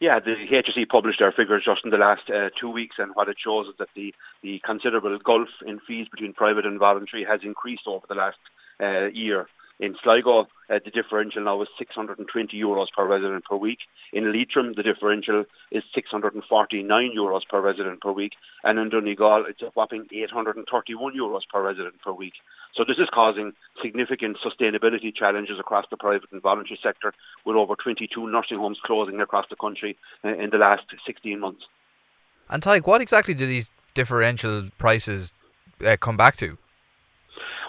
Yeah, the HSE published their figures just in the last uh, two weeks, and what it shows is that the, the considerable gulf in fees between private and voluntary has increased over the last uh, year. In Sligo, uh, the differential now is 620 euros per resident per week. In Leitrim, the differential is 649 euros per resident per week. And in Donegal, it's a whopping 831 euros per resident per week. So this is causing significant sustainability challenges across the private and voluntary sector, with over 22 nursing homes closing across the country uh, in the last 16 months. And Tadhg, what exactly do these differential prices uh, come back to?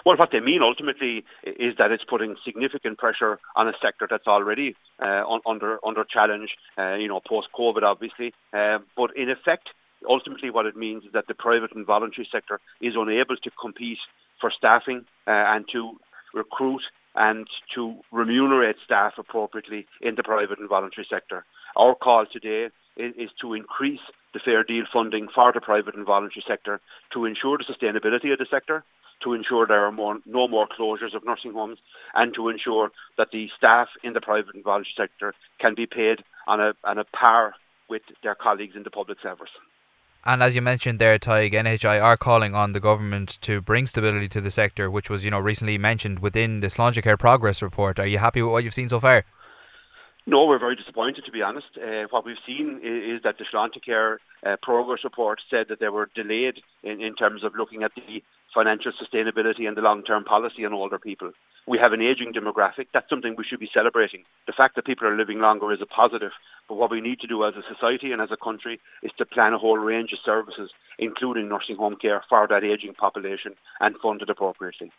Well, what they mean ultimately is that it's putting significant pressure on a sector that's already uh, un- under under challenge, uh, you know, post-COVID, obviously. Uh, but in effect, ultimately what it means is that the private and voluntary sector is unable to compete for staffing uh, and to recruit and to remunerate staff appropriately in the private and voluntary sector. Our call today is, is to increase the fair deal funding for the private and voluntary sector to ensure the sustainability of the sector to ensure there are more, no more closures of nursing homes and to ensure that the staff in the private and voluntary sector can be paid on a, on a par with their colleagues in the public service. And as you mentioned there, Tadhg, NHI are calling on the government to bring stability to the sector, which was, you know, recently mentioned within the Sláintecare Progress Report. Are you happy with what you've seen so far? No, we're very disappointed, to be honest. Uh, what we've seen is, is that the Sláintecare uh, Progress Report said that they were delayed in, in terms of looking at the financial sustainability and the long-term policy on older people. We have an ageing demographic. That's something we should be celebrating. The fact that people are living longer is a positive. But what we need to do as a society and as a country is to plan a whole range of services, including nursing home care for that ageing population and fund it appropriately.